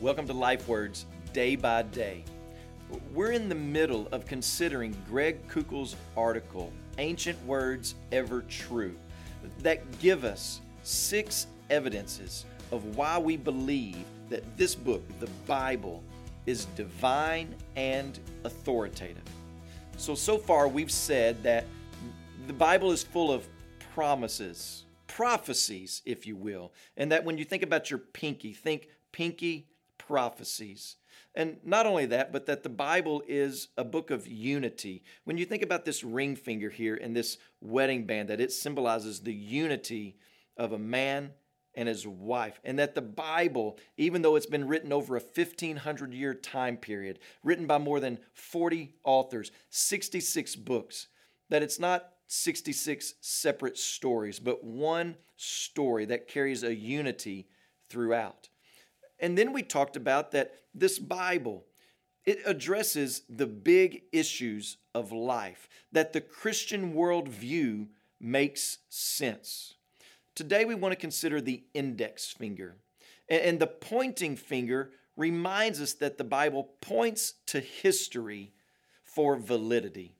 Welcome to Life Words Day by Day. We're in the middle of considering Greg Koukl's article, Ancient Words Ever True, that give us six evidences of why we believe that this book, the Bible, is divine and authoritative. So, so far we've said that the Bible is full of promises, prophecies, if you will, and that when you think about your pinky, think pinky prophecies. And not only that, but that the Bible is a book of unity. When you think about this ring finger here and this wedding band, that it symbolizes the unity of a man and his wife. And that the Bible, even though it's been written over a 1500 year time period, written by more than 40 authors, 66 books, that it's not 66 separate stories, but one story that carries a unity throughout. And then we talked about that this Bible, it addresses the big issues of life, that the Christian worldview makes sense. Today we want to consider the index finger. And the pointing finger reminds us that the Bible points to history for validity,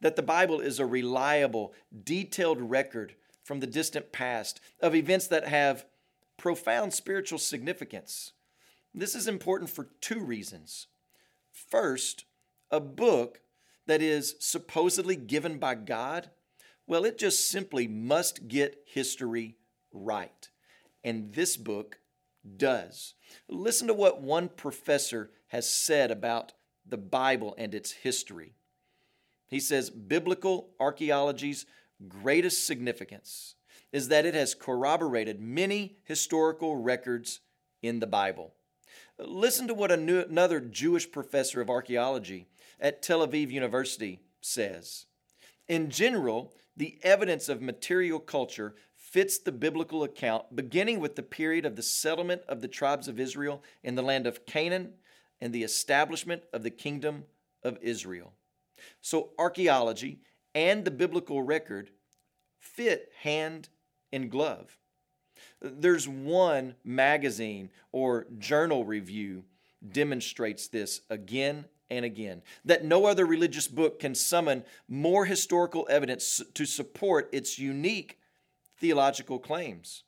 that the Bible is a reliable, detailed record from the distant past of events that have profound spiritual significance. This is important for two reasons. First, a book that is supposedly given by God, well, it just simply must get history right. And this book does. Listen to what one professor has said about the Bible and its history. He says, Biblical archaeology's greatest significance is that it has corroborated many historical records in the Bible. Listen to what another Jewish professor of archaeology at Tel Aviv University says. In general, the evidence of material culture fits the biblical account, beginning with the period of the settlement of the tribes of Israel in the land of Canaan and the establishment of the kingdom of Israel. So, archaeology and the biblical record fit hand in glove. There's one magazine or journal review demonstrates this again and again that no other religious book can summon more historical evidence to support its unique theological claims.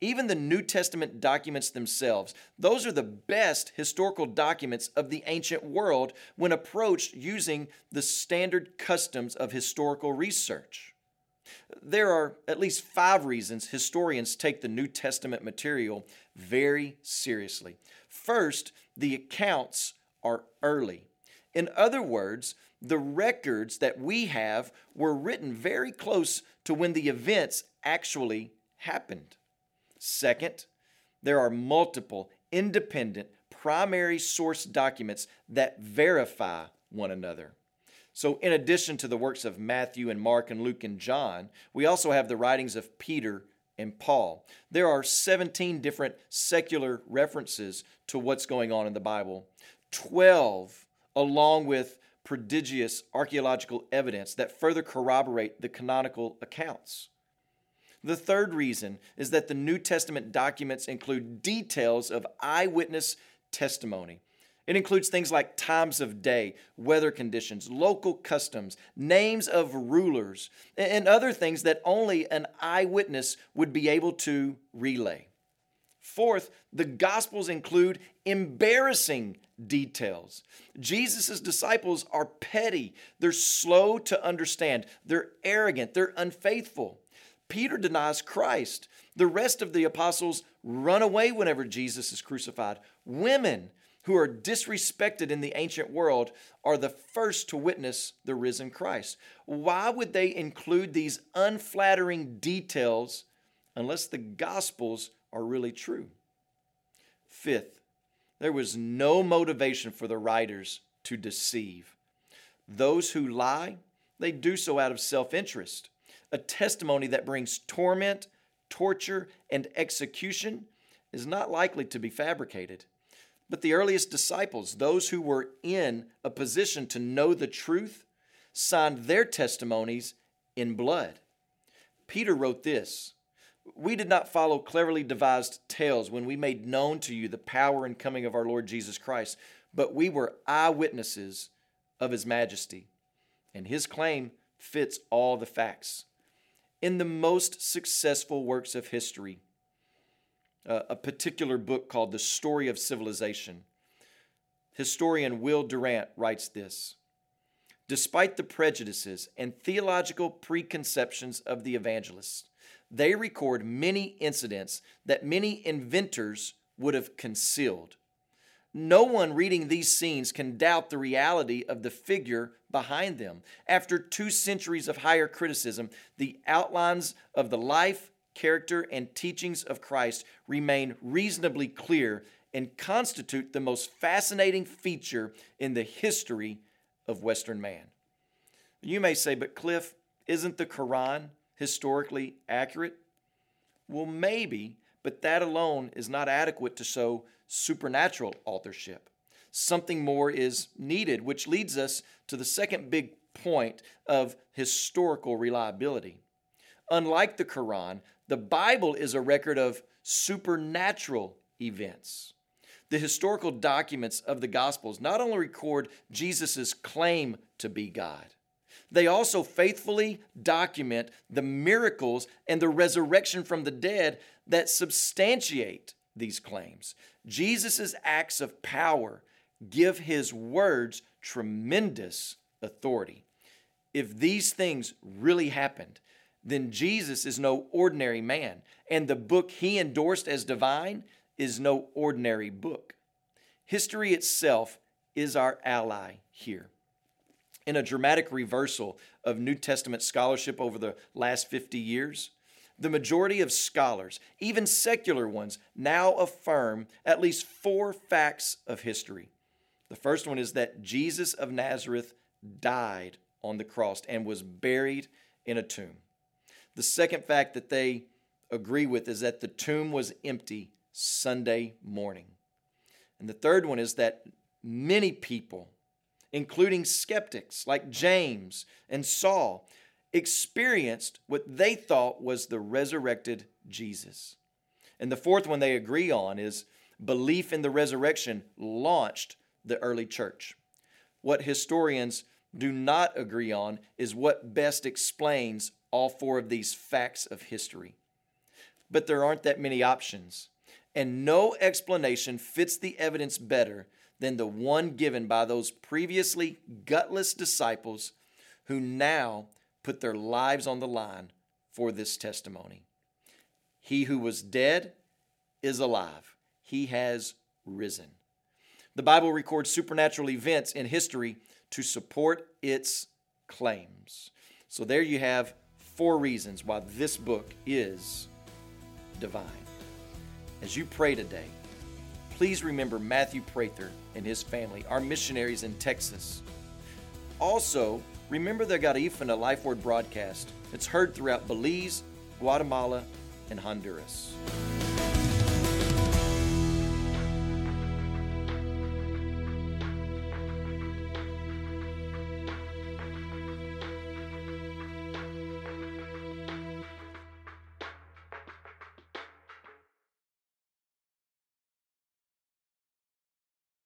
Even the New Testament documents themselves, those are the best historical documents of the ancient world when approached using the standard customs of historical research. There are at least five reasons historians take the New Testament material very seriously. First, the accounts are early. In other words, the records that we have were written very close to when the events actually happened. Second, there are multiple independent primary source documents that verify one another. So, in addition to the works of Matthew and Mark and Luke and John, we also have the writings of Peter and Paul. There are 17 different secular references to what's going on in the Bible, 12 along with prodigious archaeological evidence that further corroborate the canonical accounts. The third reason is that the New Testament documents include details of eyewitness testimony. It includes things like times of day, weather conditions, local customs, names of rulers, and other things that only an eyewitness would be able to relay. Fourth, the Gospels include embarrassing details. Jesus' disciples are petty, they're slow to understand, they're arrogant, they're unfaithful. Peter denies Christ. The rest of the apostles run away whenever Jesus is crucified. Women who are disrespected in the ancient world are the first to witness the risen Christ. Why would they include these unflattering details unless the Gospels are really true? Fifth, there was no motivation for the writers to deceive. Those who lie, they do so out of self interest. A testimony that brings torment, torture, and execution is not likely to be fabricated. But the earliest disciples, those who were in a position to know the truth, signed their testimonies in blood. Peter wrote this We did not follow cleverly devised tales when we made known to you the power and coming of our Lord Jesus Christ, but we were eyewitnesses of his majesty. And his claim fits all the facts. In the most successful works of history, a particular book called The Story of Civilization, historian Will Durant writes this Despite the prejudices and theological preconceptions of the evangelists, they record many incidents that many inventors would have concealed. No one reading these scenes can doubt the reality of the figure behind them. After two centuries of higher criticism, the outlines of the life, character, and teachings of Christ remain reasonably clear and constitute the most fascinating feature in the history of Western man. You may say, but Cliff, isn't the Quran historically accurate? Well, maybe, but that alone is not adequate to show supernatural authorship. Something more is needed, which leads us to the second big point of historical reliability. Unlike the Quran, the Bible is a record of supernatural events. The historical documents of the Gospels not only record Jesus' claim to be God, they also faithfully document the miracles and the resurrection from the dead that substantiate these claims. Jesus' acts of power give his words tremendous authority. If these things really happened, then Jesus is no ordinary man, and the book he endorsed as divine is no ordinary book. History itself is our ally here in a dramatic reversal of New Testament scholarship over the last 50 years, the majority of scholars, even secular ones, now affirm at least four facts of history. The first one is that Jesus of Nazareth died on the cross and was buried in a tomb. The second fact that they agree with is that the tomb was empty Sunday morning. And the third one is that many people including skeptics like James and Saul, experienced what they thought was the resurrected Jesus. And the fourth one they agree on is belief in the resurrection launched the early church. What historians do not agree on is what best explains all four of these facts of history. But there aren't that many options, and no explanation fits the evidence better than the one given by those previously gutless disciples who now put their lives on the line for this testimony. He who was dead is alive, he has risen. The Bible records supernatural events in history to support its claims. So there you have four reasons why this book is divine. As you pray today, please remember Matthew Prather and his family, our missionaries in Texas. Also, remember the Garifuna Life Word broadcast. It's heard throughout Belize, Guatemala, and Honduras.